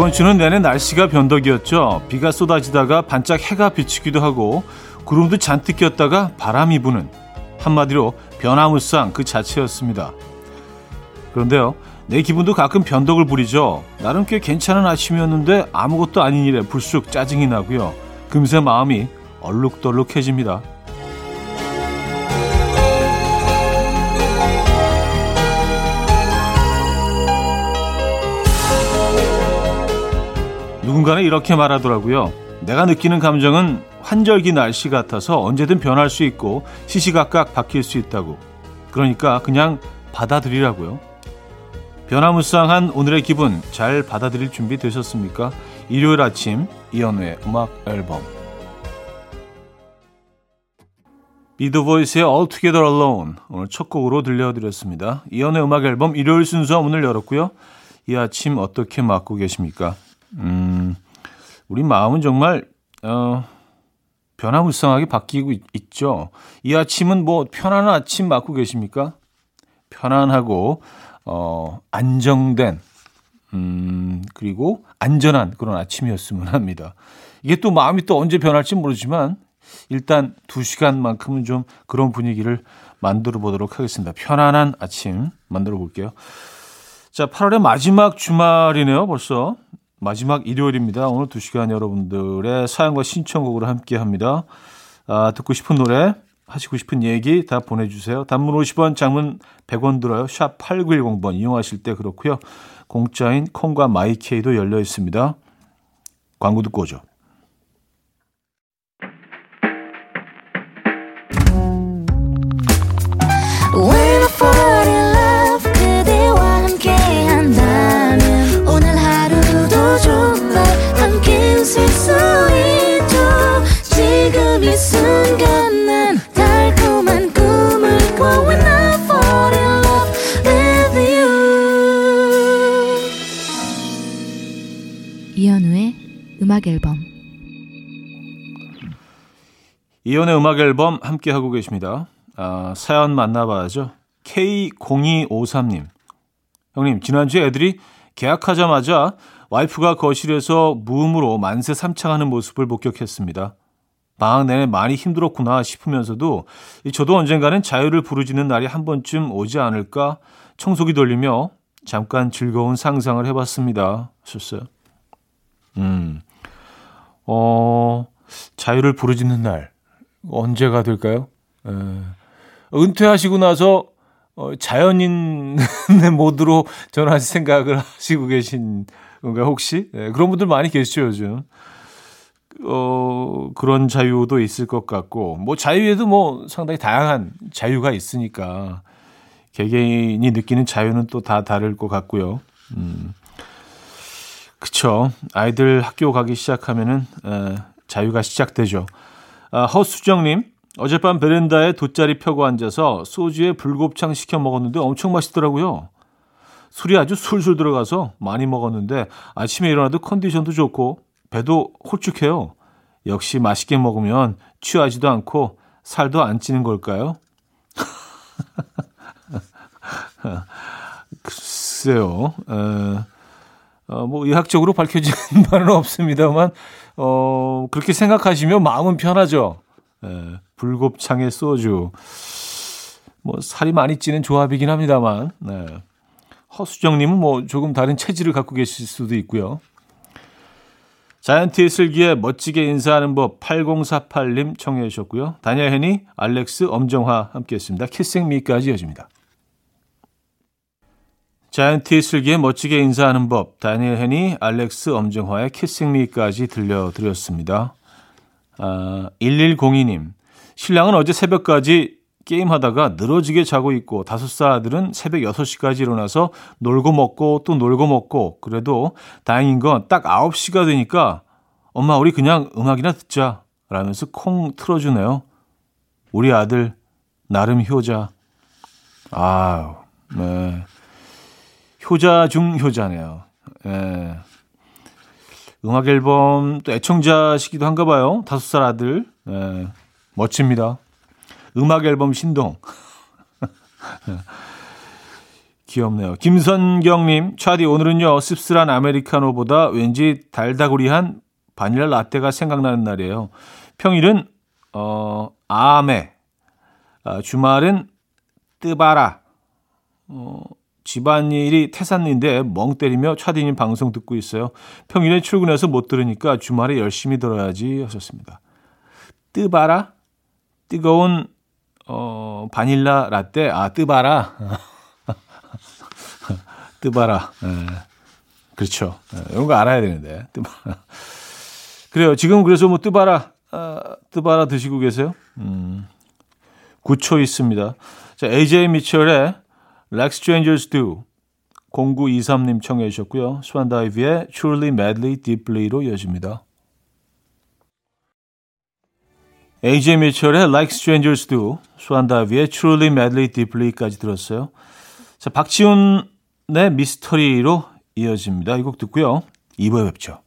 이번 주는 내내 날씨가 변덕이었죠. 비가 쏟아지다가 반짝 해가 비치기도 하고 구름도 잔뜩 꼈다가 바람이 부는 한마디로 변화무쌍 그 자체였습니다. 그런데요. 내 기분도 가끔 변덕을 부리죠. 나름 꽤 괜찮은 아침이었는데 아무것도 아닌 일에 불쑥 짜증이 나고요. 금세 마음이 얼룩덜룩해집니다. 누군가는 이렇게 말하더라고요. 내가 느끼는 감정은 환절기 날씨 같아서 언제든 변할 수 있고 시시각각 바뀔 수 있다고. 그러니까 그냥 받아들이라고요. 변화무쌍한 오늘의 기분 잘 받아들일 준비 되셨습니까? 일요일 아침 이연우의 음악 앨범 비더보이스의 All Together Alone 오늘 첫 곡으로 들려드렸습니다. 이연우의 음악 앨범 일요일 순서 문을 열었고요. 이 아침 어떻게 맞고 계십니까? 음, 우리 마음은 정말 어, 변화무쌍하게 바뀌고 있, 죠이 아침은 뭐 편안한 아침 맞고 계십니까? 편안하고 어, 안정된 음, 그리고 안전한 그런 아침이었으면 합니다. 이게 또 마음이 또 언제 변할지 모르지만 일단 두 시간만큼은 좀 그런 분위기를 만들어 보도록 하겠습니다. 편안한 아침 만들어 볼게요. 자, 8월의 마지막 주말이네요, 벌써. 마지막 일요일입니다. 오늘 2시간 여러분들의 사연과 신청곡으로 함께 합니다. 아, 듣고 싶은 노래, 하시고 싶은 얘기 다 보내주세요. 단문 50원, 장문 100원 들어요. 샵 8910번 이용하실 때 그렇고요. 공짜인 콩과 마이케이도 열려 있습니다. 광고 듣고 오죠. 이연의 음악 앨범 함께 하고 계십니다. 아, 사연 만나봐야죠. K0253님. 형님, 지난주에 애들이 계약하자마자 와이프가 거실에서 무음으로 만세 삼창하는 모습을 목격했습니다. 방학 내내 많이 힘들었구나 싶으면서도 저도 언젠가는 자유를 부르짖는 날이 한 번쯤 오지 않을까 청소기 돌리며 잠깐 즐거운 상상을 해봤습니다. 하셨어요. 음, 어, 자유를 부르짖는 날 언제가 될까요? 에, 은퇴하시고 나서 어, 자연인의 모드로 전환 생각을 하시고 계신 건가 혹시? 네, 그런 분들 많이 계시죠 요즘. 어, 그런 자유도 있을 것 같고, 뭐 자유에도 뭐 상당히 다양한 자유가 있으니까 개개인이 느끼는 자유는 또 다 다를 것 같고요. 음. 그쵸. 아이들 학교 가기 시작하면은 에, 자유가 시작되죠. 아, 허수정님, 어젯밤 베란다에 돗자리 펴고 앉아서 소주에 불곱창 시켜 먹었는데 엄청 맛있더라고요. 술이 아주 술술 들어가서 많이 먹었는데 아침에 일어나도 컨디션도 좋고 배도 홀쭉해요. 역시 맛있게 먹으면 취하지도 않고 살도 안 찌는 걸까요? 글쎄요. 에, 어, 뭐 의학적으로 밝혀진 바는 없습니다만 어, 그렇게 생각하시면 마음은 편하죠. 예, 불곱창에 소주. 뭐 살이 많이 찌는 조합이긴 합니다만. 네. 허수정님은 뭐 조금 다른 체질을 갖고 계실 수도 있고요. 자이언티의 슬기에 멋지게 인사하는 법 8048님 청해 주셨고요. 헤니, 알렉스, 엄정화 함께했습니다. 키싱미까지 이어집니다. 자이언티 슬기의 멋지게 인사하는 법, 다니엘 헤니, 알렉스 엄정화의 키싱미까지 들려드렸습니다. 아, 1102님, 신랑은 어제 새벽까지 게임하다가 늘어지게 자고 있고 다섯 살 아들은 새벽 6시까지 일어나서 놀고 먹고 또 놀고 먹고 그래도 다행인 건 딱 9시가 되니까 엄마 우리 그냥 음악이나 듣자 라면서 콩 틀어주네요. 우리 아들 나름 효자. 아유, 네. 효자 중 효자네요. 예. 음악 앨범 또 애청자시기도 한가 봐요. 다섯 살 아들. 예. 멋집니다. 음악 앨범 신동. 귀엽네요. 김선경님, 차디 오늘은요 씁쓸한 아메리카노보다 왠지 달다구리한 바닐라 라떼가 생각나는 날이에요. 평일은 어 아메, 아, 주말은 뜨바라. 어, 집안일이 태산인데 멍 때리며 차디님 방송 듣고 있어요. 평일에 출근해서 못 들으니까 주말에 열심히 들어야지 하셨습니다. 뜨바라? 뜨거운 어, 바닐라 라떼? 아, 뜨바라. 뜨바라. 네. 그렇죠. 네, 이런 거 알아야 되는데. 뜨바라. 그래요. 지금 그래서 뭐 뜨바라, 아, 뜨바라 드시고 계세요? 음, 9초 있습니다. 자, AJ 미철의 Like Strangers Do 0923님 청해 주셨고요. 스완다이브의 Truly Madly Deeply로 이어집니다. AJ 미철의 Like Strangers Do, 스완다이브의 Truly Madly Deeply까지 들었어요. 자, 박지훈의 미스터리로 이어집니다. 이 곡 듣고요. 2부에 뵙죠.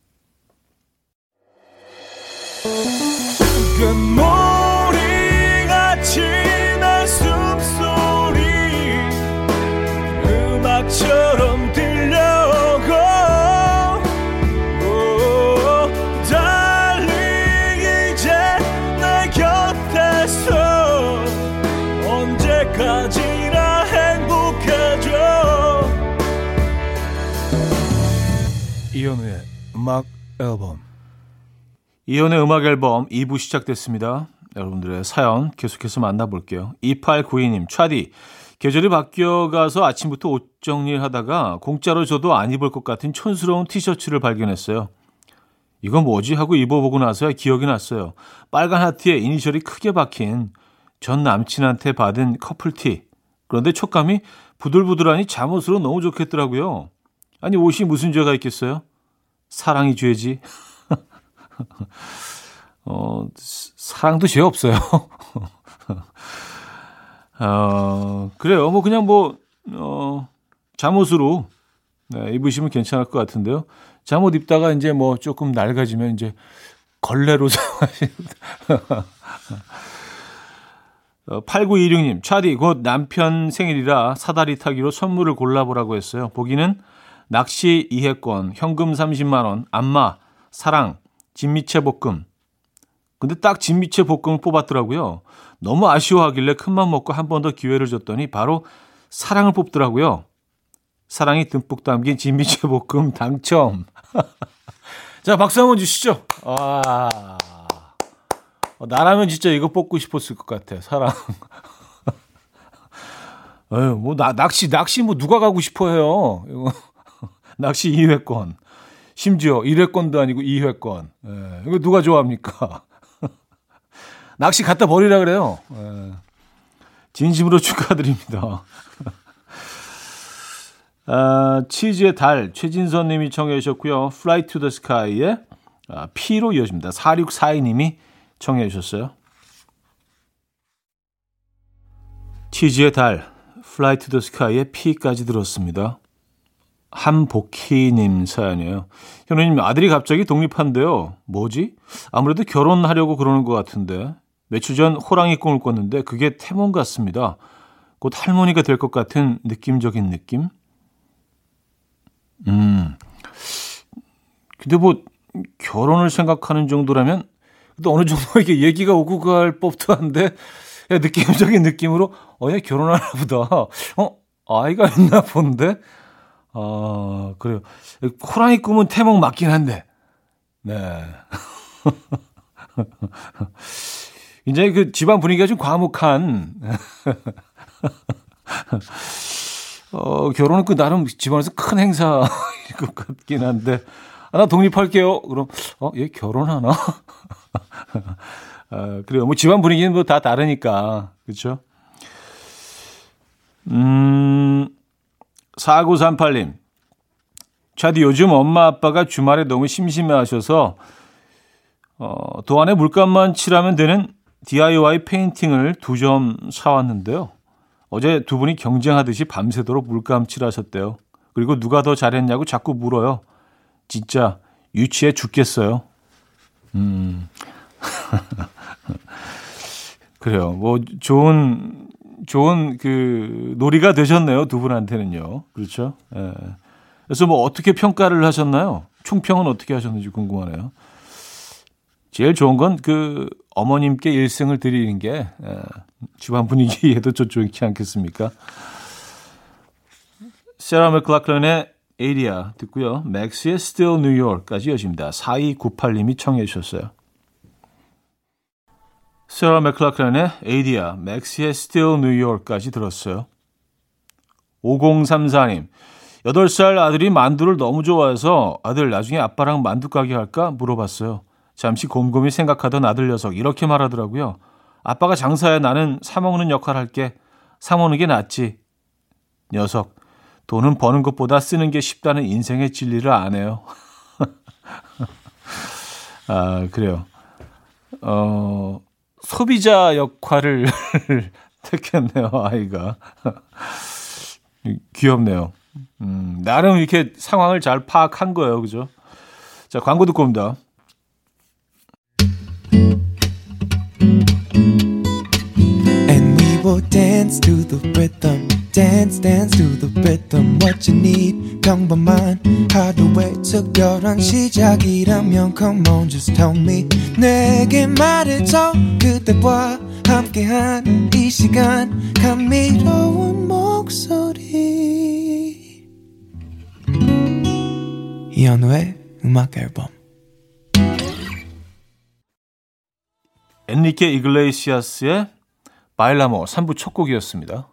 이현우의 음악 앨범 이현우의 음악 앨범 2부 시작됐습니다. 여러분들의 사연 계속해서 만나볼게요. 2892님, 차디. 계절이 바뀌어가서 아침부터 옷 정리를 하다가 공짜로 줘도 안 입을 것 같은 촌스러운 티셔츠를 발견했어요. 이건 뭐지? 하고 입어보고 나서야 기억이 났어요. 빨간 하트에 이니셜이 크게 박힌 전 남친한테 받은 커플티. 그런데 촉감이 부들부들하니 잠옷으로 너무 좋겠더라고요. 아니, 옷이 무슨 죄가 있겠어요? 사랑이 죄지. 어, 사랑도 죄 없어요. 어, 그래요. 뭐, 그냥 뭐, 어, 잠옷으로 네, 입으시면 괜찮을 것 같은데요. 잠옷 입다가 이제 뭐 조금 낡아지면 이제 걸레로 사용하시는. 어, 8926님, 차디, 곧 남편 생일이라 사다리 타기로 선물을 골라보라고 했어요. 보기는 낚시 이해권, 현금 30만원, 안마, 사랑, 진미채 볶음. 근데 딱 진미채 볶음을 뽑았더라고요. 너무 아쉬워하길래 큰맘 먹고 한 번 더 기회를 줬더니 바로 사랑을 뽑더라고요. 사랑이 듬뿍 담긴 진미채 볶음 당첨. 자, 박수 한번 주시죠. 아, 어, 나라면 진짜 이거 뽑고 싶었을 것 같아. 사랑. 에휴, 뭐, 나, 낚시, 낚시 뭐 누가 가고 싶어 해요. 이거. 낚시 2회권. 심지어 1회권도 아니고 2회권. 예, 이거 누가 좋아합니까? 낚시 갖다 버리라 그래요. 예. 진심으로 축하드립니다. 아, 치즈의 달, 최진선 님이 청해 주셨고요. Fly to the Sky의 아, P로 이어집니다. 4642 님이 청해 주셨어요. 치즈의 달, Fly to the Sky의 P까지 들었습니다. 한복희님 사연이에요. 현우님 아들이 갑자기 독립한대요. 뭐지? 아무래도 결혼하려고 그러는 것 같은데 며칠 전 호랑이 꿈을 꿨는데 그게 태몽 같습니다. 곧 할머니가 될 것 같은 느낌적인 느낌? 음. 근데 뭐 결혼을 생각하는 정도라면 또 어느 정도 이게 얘기가 오고 갈 법도 한데 느낌적인 느낌으로 어얘 결혼하나 보다. 어 아이가 있나 본데 아, 그래요. 호랑이 꿈은 태몽 맞긴 한데. 네. 이제 그 집안 분위기가 좀 과묵한. 어, 결혼은 그 나름 집안에서 큰 행사일 것 같긴 한데. 아, 나 독립할게요. 그럼, 어, 얘 결혼하나? 아, 그래요. 뭐 집안 분위기는 뭐 다 다르니까. 그렇죠? 음, 4938님. 차디 요즘 엄마 아빠가 주말에 너무 심심해 하셔서 어, 도안에 물감만 칠하면 되는 DIY 페인팅을 두 점 사왔는데요. 어제 두 분이 경쟁하듯이 밤새도록 물감 칠하셨대요. 그리고 누가 더 잘했냐고 자꾸 물어요. 진짜 유치해 죽겠어요. 음. 그래요. 뭐 좋은 좋은 그 놀이가 되셨네요. 두 분한테는요. 그렇죠? 예. 그래서 뭐 어떻게 평가를 하셨나요? 총평은 어떻게 하셨는지 궁금하네요. 제일 좋은 건 그 어머님께 일승을 드리는 게 예, 집안 분위기에도 좋지 않겠습니까? 세라 맥클라클런의 에이리아 듣고요. 맥스의 Still New York까지 여집니다. 4298님이 청해 주셨어요. 세라 맥클라클런의 에이디아, Still New York까지 들었어요. 5034님, 8살 아들이 만두를 너무 좋아해서 아들 나중에 아빠랑 만두 가게 할까 물어봤어요. 잠시 곰곰이 생각하던 아들 녀석 이렇게 말하더라고요. 아빠가 장사해 나는 사먹는 역할 할게. 사먹는 게 낫지. 녀석, 돈은 버는 것보다 쓰는 게 쉽다는 인생의 진리를 아네요. 아, 그래요. 어, 소비자 역할을 택했네요, 아이가. 귀엽네요. 음, 나름 이렇게 상황을 잘 파악한 거예요, 그죠? 자, 광고 듣고 옵니다. Dance dance to the rhythm what you need. 평범한 하루의 특별한 시작이라면 come on just tell me. 내게 말해줘 그대와 함께한 이 시간. 감미로운 목소리. 이현우의 음악 앨범. 엔리케 이글레시아스의 Bailamos 3부 첫 곡이었습니다.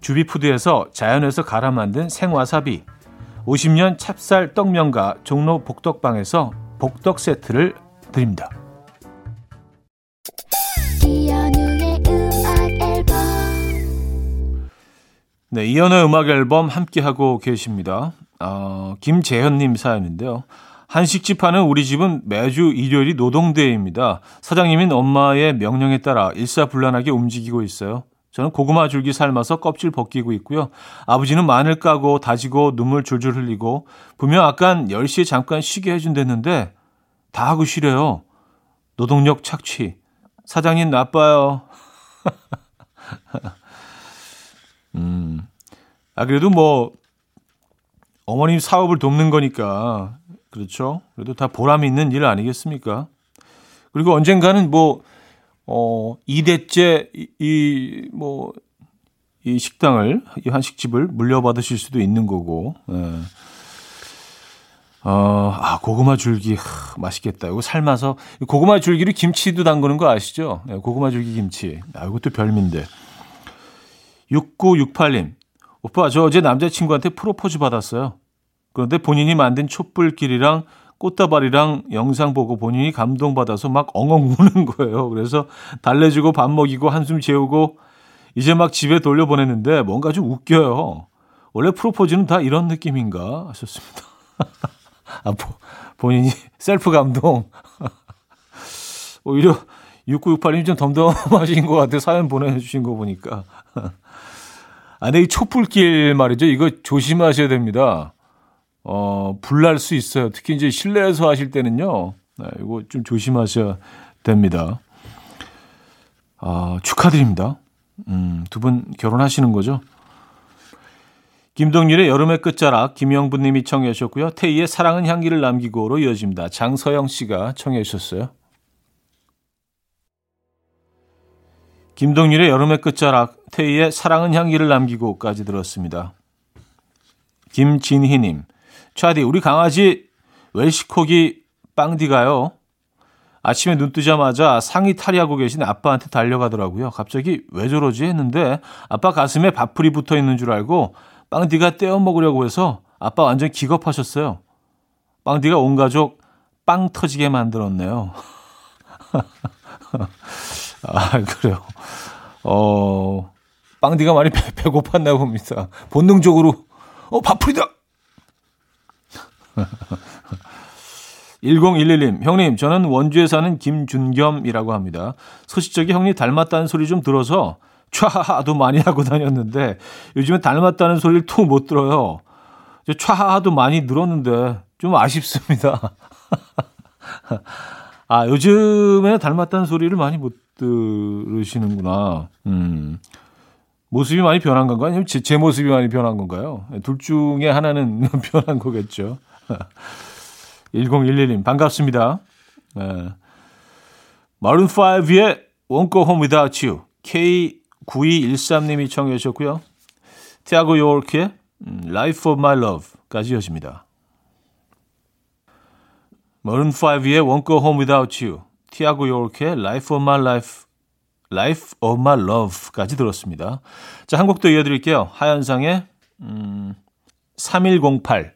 주비푸드에서 자연에서 갈아 만든 생와사비 50년 찹쌀 떡면과 종로 복덕방에서 복덕 세트를 드립니다. 네, 이연의 음악 앨범 함께 하고 계십니다. 어, 김재현님 사연인데요. 한식집 하는 우리 집은 매주 일요일이 노동대회입니다. 사장님인 엄마의 명령에 따라 일사불란하게 움직이고 있어요. 저는 고구마 줄기 삶아서 껍질 벗기고 있고요. 아버지는 마늘 까고 다지고 눈물 줄줄 흘리고 분명 아까 10시에 잠깐 쉬게 해준댔는데 다 하고 쉬래요. 노동력 착취. 사장님 나빠요. 음. 아 그래도 뭐 어머님 사업을 돕는 거니까 그렇죠. 그래도 다 보람이 있는 일 아니겠습니까? 그리고 언젠가는 뭐 어, 2대째 이, 뭐, 이 식당을, 이 한식집을 물려받으실 수도 있는 거고, 예. 어, 아, 고구마 줄기, 하, 맛있겠다. 이거 삶아서, 고구마 줄기를 김치도 담그는 거 아시죠? 예, 고구마 줄기 김치. 아, 이것도 별미인데. 6968님, 오빠, 저 어제 남자친구한테 프로포즈 받았어요. 그런데 본인이 만든 촛불길이랑 꽃다발이랑 영상 보고 본인이 감동받아서 막 엉엉 우는 거예요. 그래서 달래주고 밥 먹이고 한숨 재우고 이제 막 집에 돌려보냈는데 뭔가 좀 웃겨요. 원래 프로포즈는 다 이런 느낌인가 하셨습니다. 아, 본인이 셀프 감동. 오히려 6968님 좀 덤덤하신 것 같아요. 사연 보내주신 거 보니까. 아, 근데 이 촛불길 말이죠. 이거 조심하셔야 됩니다. 어, 불날 수 있어요. 특히 이제 실내에서 하실 때는요. 네, 이거 좀 조심하셔야 됩니다. 아, 축하드립니다. 음, 두 분 결혼하시는 거죠? 김동률의 여름의 끝자락 김영분 님이 청해 주셨고요. 태희의 사랑은 향기를 남기고로 이어집니다. 장서영 씨가 청해 주셨어요. 김동률의 여름의 끝자락 태희의 사랑은 향기를 남기고까지 들었습니다. 김진희 님. 차디 우리 강아지 웰시코기 빵디가요. 아침에 눈 뜨자마자 상의 탈의하고 계신 아빠한테 달려가더라고요. 갑자기 왜 저러지 했는데 아빠 가슴에 밥풀이 붙어 있는 줄 알고 빵디가 떼어 먹으려고 해서 아빠 완전 기겁하셨어요. 빵디가 온 가족 빵 터지게 만들었네요. 아, 그래요. 어, 빵디가 많이 배, 배고팠나 봅니다. 본능적으로, 어, 밥풀이다! 1011님, 형님, 저는 원주에 사는 김준겸이라고 합니다. 소식적이 형님 닮았다는 소리 좀 들어서 촤하하도 많이 하고 다녔는데 요즘에 닮았다는 소리를 통 못 들어요. 촤하하도 많이 늘었는데 좀 아쉽습니다. 아, 요즘에 닮았다는 소리를 많이 못 들으시는구나. 음. 모습이 많이 변한 건가요? 아니면 제, 제 모습이 많이 변한 건가요? 둘 중에 하나는 변한 거겠죠. 1011님, 반갑습니다. 네. 마룬 5의 Won't Go Home Without You. K9213님이 청해 주셨고요. 티아고 요르크의 Life of My Love까지 이어집니다. 마룬 5의 Won't Go Home Without You. 티아고 요르크의 Life of My Life, Life of My Love까지 들었습니다. 자, 한 곡 더 이어드릴게요. 하현상의 음, 3108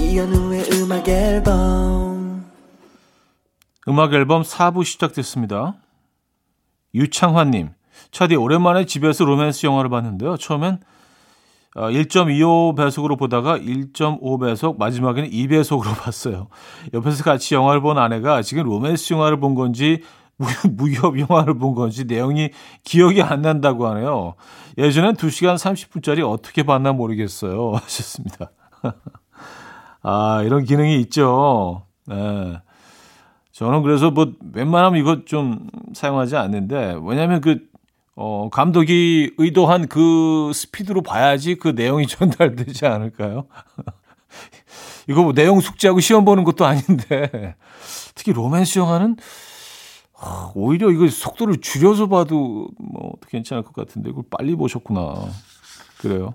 이현우의 음악 앨범 음악 앨범 4부 시작됐습니다 유창환님, 차디 오랜만에 집에서 로맨스 영화를 봤는데요. 처음엔 1.25 배속으로 어, 보다가 1.5 배속, 마지막에는 2 배속으로 봤어요. 옆에서 같이 영화를 본 아내가 지금 로맨스 영화를 본 건지 무협 영화를 본 건지 내용이 기억이 안 난다고 하네요. 예전엔 2시간 30분짜리 어떻게 봤나 모르겠어요. 하셨습니다. 아, 이런 기능이 있죠. 네. 저는 그래서 뭐 웬만하면 이거 좀 사용하지 않는데 왜냐하면 그 어, 감독이 의도한 그 스피드로 봐야지 그 내용이 전달되지 않을까요? 이거 뭐 내용 숙지하고 시험 보는 것도 아닌데 특히 로맨스 영화는 오히려 이거 속도를 줄여서 봐도 뭐 괜찮을 것 같은데 이걸 빨리 보셨구나. 그래요.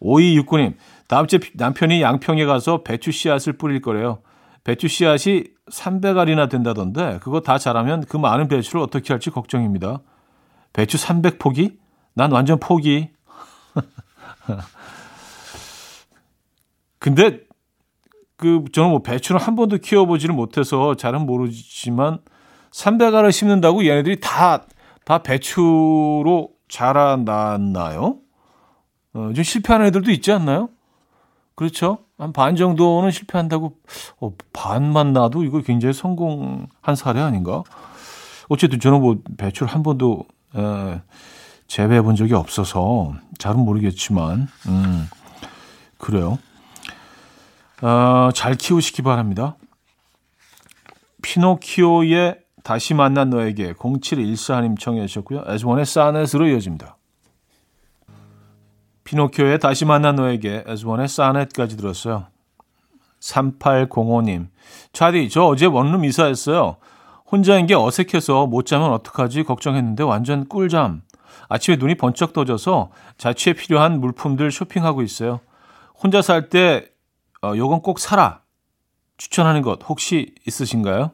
5269님, 다음 주에 남편이 양평에 가서 배추 씨앗을 뿌릴 거래요. 배추 씨앗이 300알이나 된다던데 그거 다 자라면 그 많은 배추를 어떻게 할지 걱정입니다. 배추 300 포기? 난 완전 포기. 근데 그 저는 뭐 배추를 한 번도 키워보지를 못해서 잘은 모르지만 300알을 심는다고 얘네들이 다 다 배추로 자라났나요? 어, 좀 실패하는 애들도 있지 않나요? 그렇죠? 한 반 정도는 실패한다고 어, 반만 나도 이거 굉장히 성공한 사례 아닌가? 어쨌든 저는 뭐 배출 한 번도 에, 재배해 본 적이 없어서 잘은 모르겠지만 음, 그래요. 어, 잘 키우시기 바랍니다. 피노키오의 다시 만난 너에게 0714님 청해 주셨고요. 에즈원의 사넷으로 이어집니다. 피노키오의 다시 만난 너에게 에즈원의 사넷까지 들었어요. 3805님. 차디, 저 어제 원룸 이사했어요. 혼자인 게 어색해서 못 자면 어떡하지 걱정했는데 완전 꿀잠. 아침에 눈이 번쩍 떠져서 자취에 필요한 물품들 쇼핑하고 있어요. 혼자 살 때, 어, 요건 꼭 사라. 추천하는 것 혹시 있으신가요?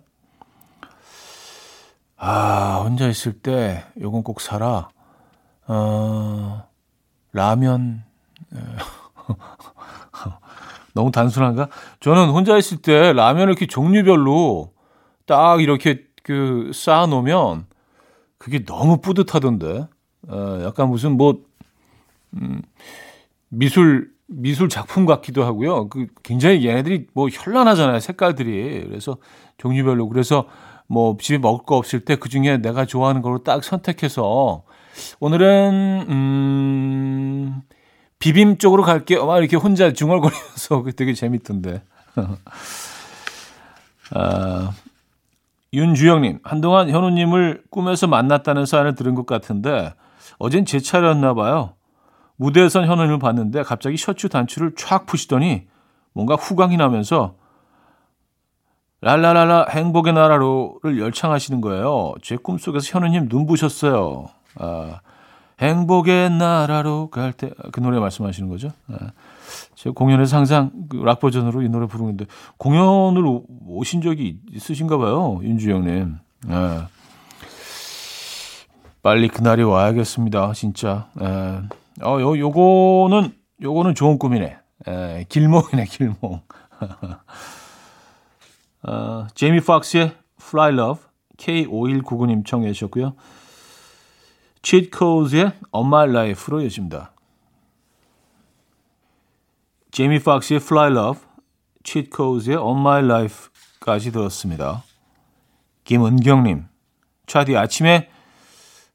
아, 혼자 있을 때 요건 꼭 사라. 어, 라면. 너무 단순한가? 저는 혼자 있을 때 라면을 이렇게 종류별로 딱 이렇게 그 쌓아놓으면 그게 너무 뿌듯하던데. 어, 약간 무슨 뭐, 음, 미술, 미술 작품 같기도 하고요. 그 굉장히 얘네들이 뭐 현란하잖아요. 색깔들이. 그래서 종류별로. 그래서 뭐 집에 먹을 거 없을 때 그 중에 내가 좋아하는 걸로 딱 선택해서 오늘은 음 비빔 쪽으로 갈게요. 막 이렇게 혼자 중얼거리면서 되게 재밌던데. 아, 윤주영님, 한동안 현우님을 꿈에서 만났다는 사연을 들은 것 같은데 어젠 제 차례였나 봐요. 무대에선 현우님을 봤는데 갑자기 셔츠 단추를 촥 푸시더니 뭔가 후광이 나면서 랄라랄라 행복의 나라로를 열창하시는 거예요. 제 꿈속에서 현우님 눈부셨어요. 아, 행복의 나라로 갈 때 그 노래 말씀하시는 거죠. 아, 제가 공연에서 항상 그 락 버전으로 이 노래 부르는데 공연을 오신 적이 있으신가 봐요. 윤주영님. 아, 빨리 그날이 와야겠습니다. 진짜. 아, 어, 요, 요거는 요거는 좋은 꿈이네. 에, 길몽이네, 길몽. 어, 제이미 폭스의 Fly Love K5199님 청해 주셨고요. Codes의 On My Life로 여집니다. 제이미 폭스의 Fly Love, Codes의 On My Life까지 들었습니다. 김은경님, 차디 아침에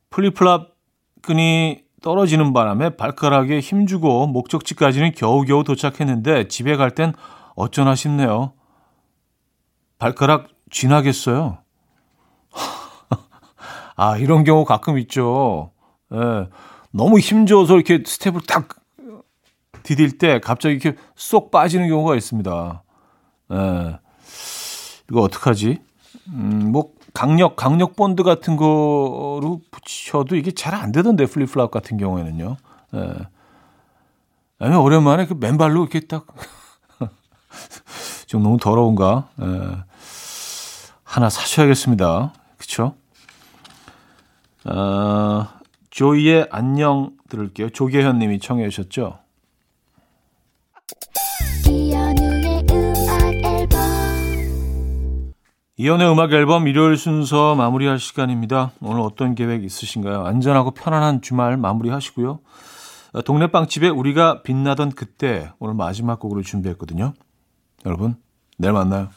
플립플랍 끈이 떨어지는 바람에 발가락에 힘주고 목적지까지는 겨우겨우 도착했는데 집에 갈 땐 어쩌나 싶네요. 발가락 쥐나겠어요. 아, 이런 경우 가끔 있죠. 예, 너무 힘줘서 이렇게 스텝을 딱 디딜 때 갑자기 이렇게 쏙 빠지는 경우가 있습니다. 예, 이거 어떡하지? 음, 뭐, 강력, 강력 본드 같은 거로 붙여도 이게 잘 안 되던데, flip-flop 같은 경우에는요. 예. 아니면 오랜만에 그 맨발로 이렇게 딱. 좀 너무 더러운가? 예. 하나 사셔야겠습니다. 그쵸? 어, 조이의 안녕 들을게요. 조계현 님이 청해 주셨죠? 이연의 음악 앨범 일요일 순서 마무리할 시간입니다. 오늘 어떤 계획 있으신가요? 안전하고 편안한 주말 마무리하시고요. 어, 동네 빵집에 우리가 빛나던 그때 오늘 마지막 곡으로 준비했거든요. 여러분, 내일 만나요.